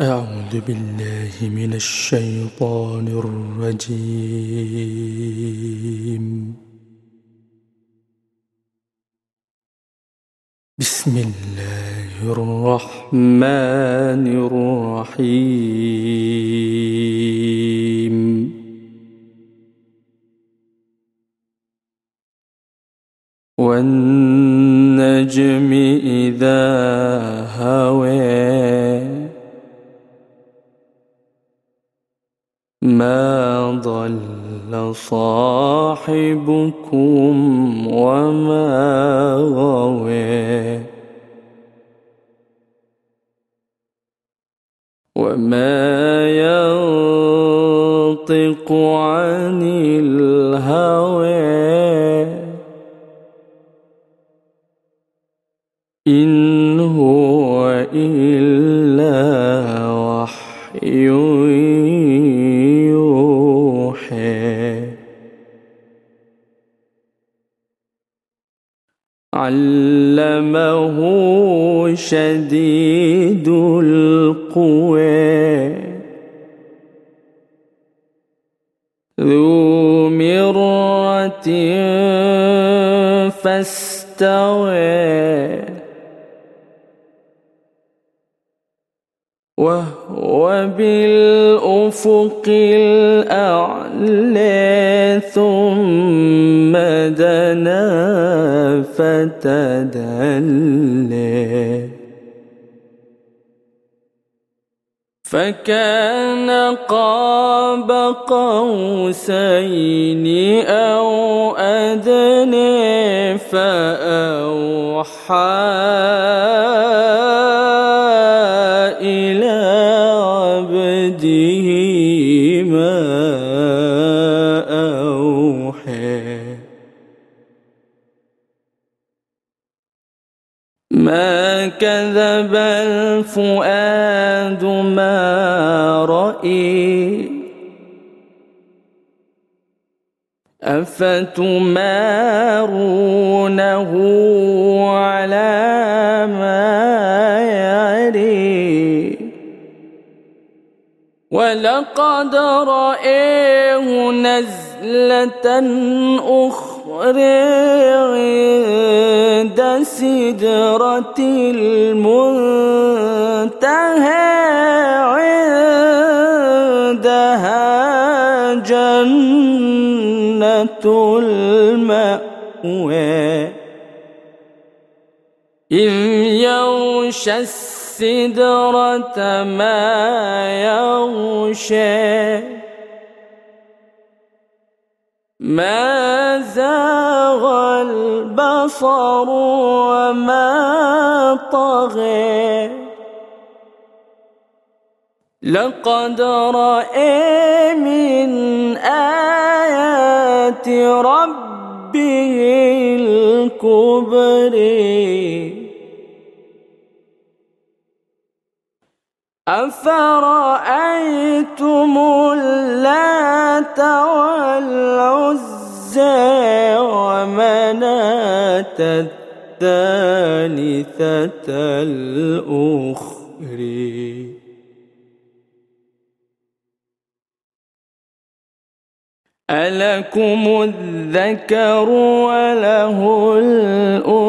أعوذ بالله من الشيطان الرجيم. بسم الله الرحمن الرحيم. والنجم إذا هوى ما ضل صاحبكم وما غوى وما ينطق عن علمه شديد القوى. ذو مرة فاستوى. وهو بالأفق الأعلى ثم دنا. فتدلي فكان قاب قوسين أو أدنى فأوحى ما كذب الفؤاد ما رأي أفتمارونه على ما يري ولقد رأيه نزلة أخرى سدرة المنتهى عندها جنة المأوى. إذ يغشى السدرة ما يغشى. ما زاغ البصر وما طغى. لقد رأى من آيات ربه الكبري أفرأيتم اللات والعزى ومناة الثالثة الأخرى؟ ألكم الذكر وله الأنثى؟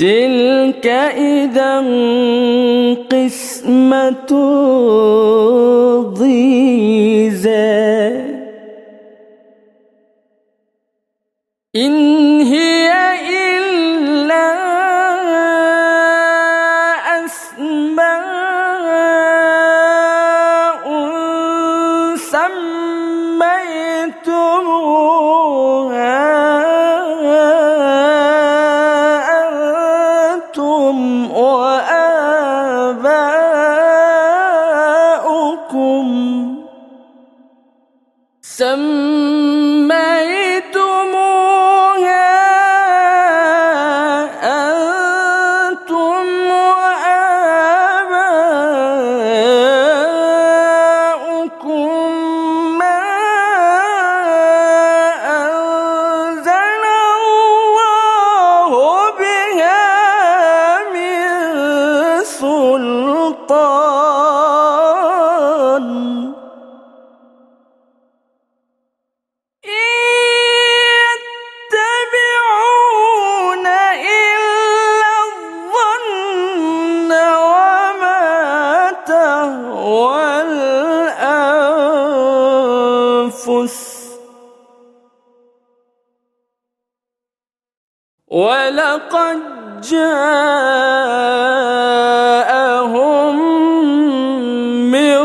تلك إذا قسمة ضيزى. إن هي إلا أسماء سميتموها. ولقد جاءهم من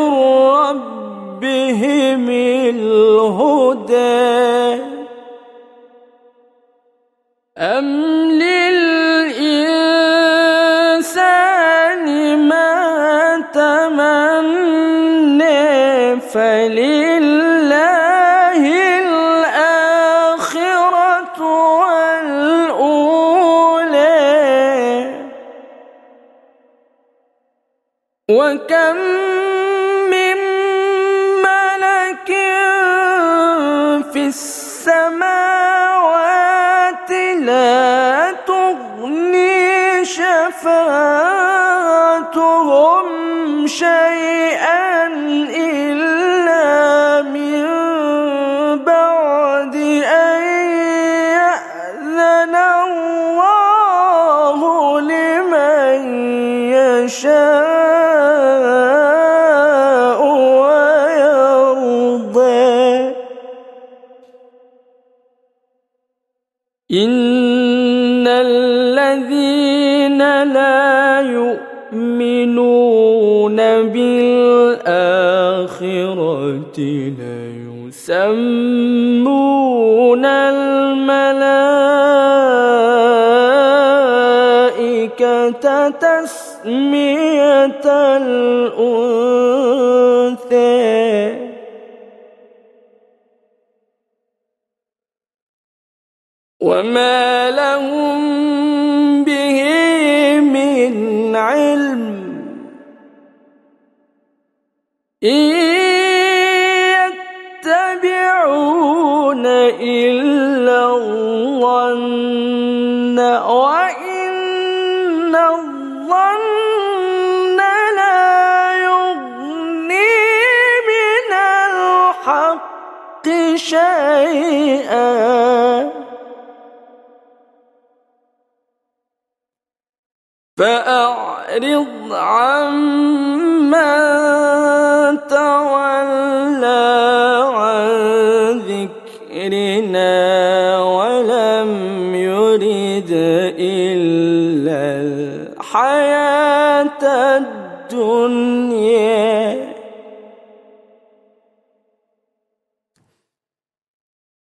ربهم الهدى. وكم من ملك في السماوات يؤمنون بالآخرة ليسمون الملائكة تسمية الأنثى وما لهم إن يتبعون إلا الظن وإن الظن لا يغني من الحق شيئا. فأعرض عمن الدنيا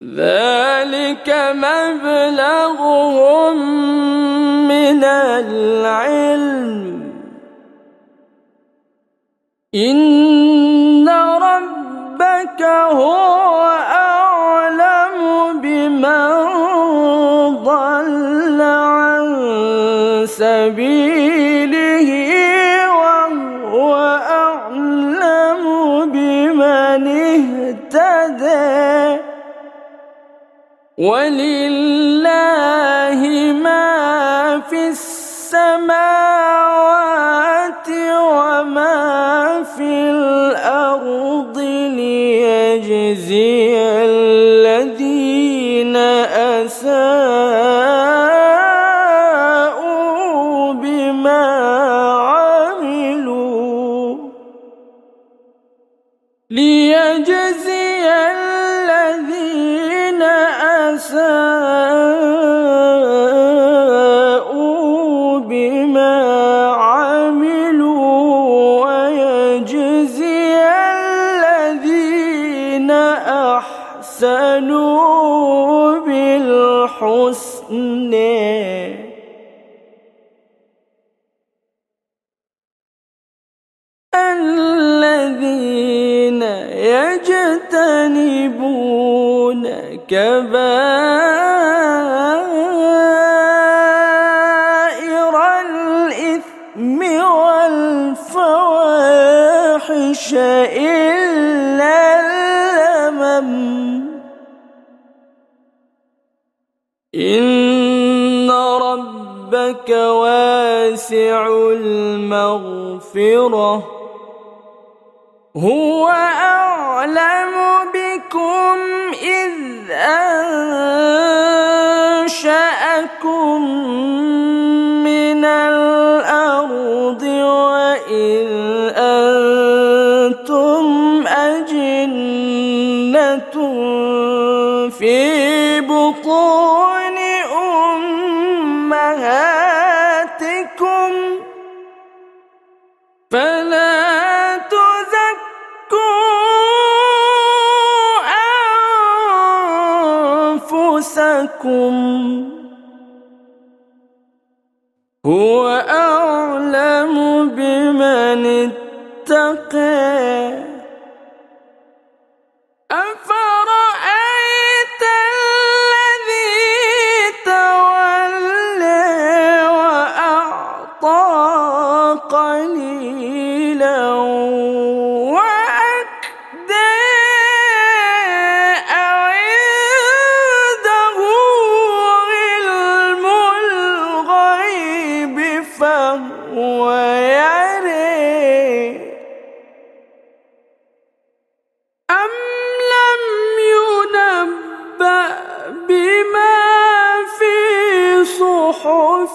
ذلك مبلغهم من العلم. إن ولله ما في السماوات وما في الأرض ليجزي الذين Oh. ربك واسع المغفرة. هو أعلم بكم إذ هو أعلم بمن اتقى. أفرأيت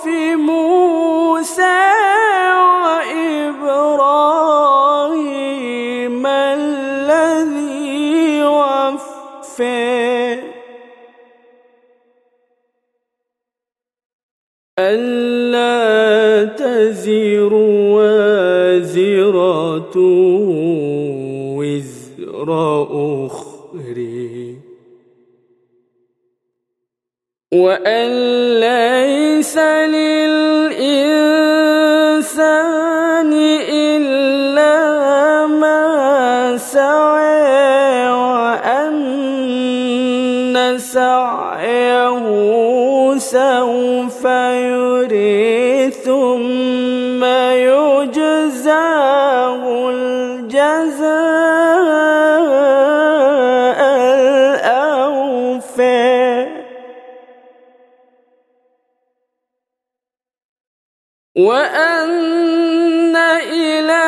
صحف موسى وأن ليس للإنسان وأن إلى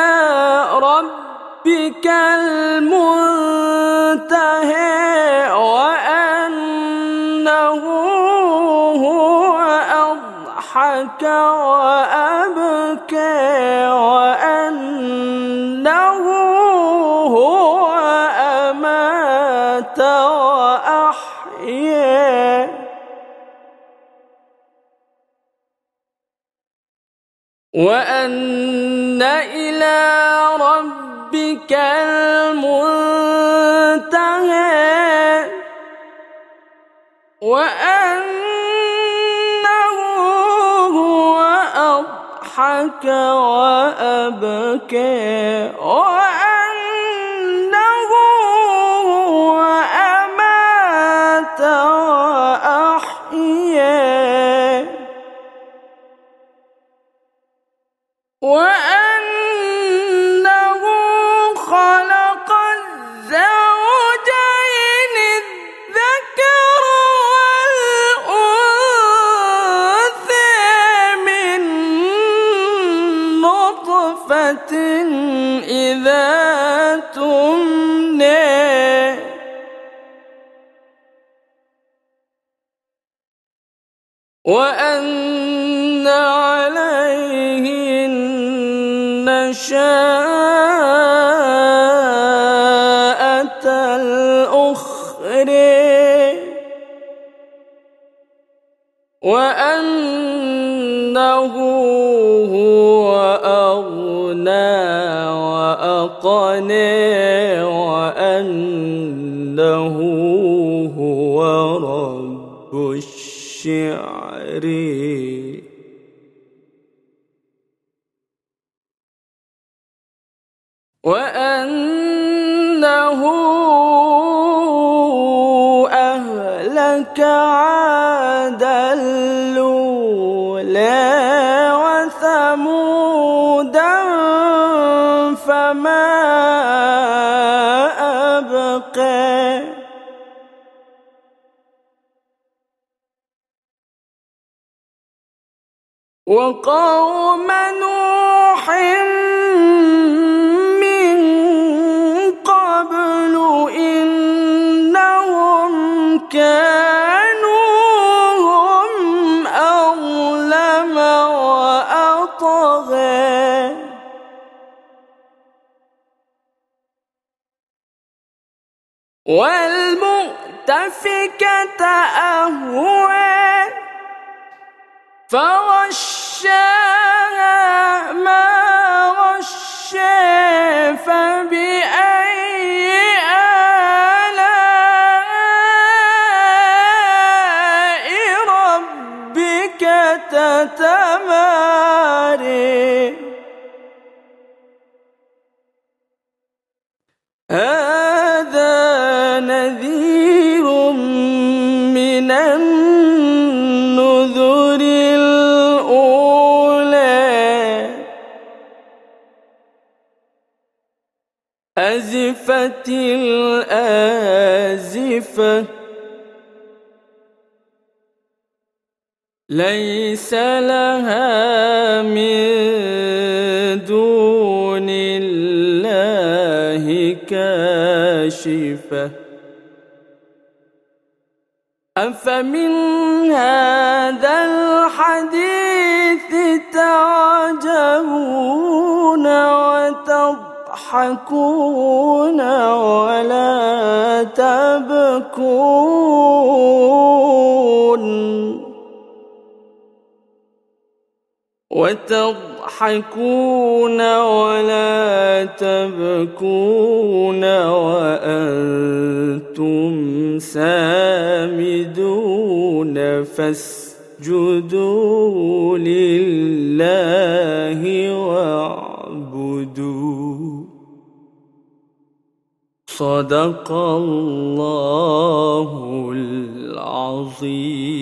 ربك المنتهى وأن إلى ربك المنتهى. وأنه هو أضحك وأبكى. وأنه وأنه هو أغنى وأقنى وأنه هو رب الشعر. وأنه أهلك وقوم نوح من قبل إنهم كانوا هم أظلم وأطغى. والمؤتفكة أهوى فغشاها ما غشى فبأي آلاء ربك تتماري الآزفة. ليس لها من دون الله كاشفة. أفمن هذا الحديث تعجبون؟ وتضحكون ولا تبكون. وتضحكون ولا تبكون وأنتم سامدون. فاسجدوا لله صدق الله العظيم.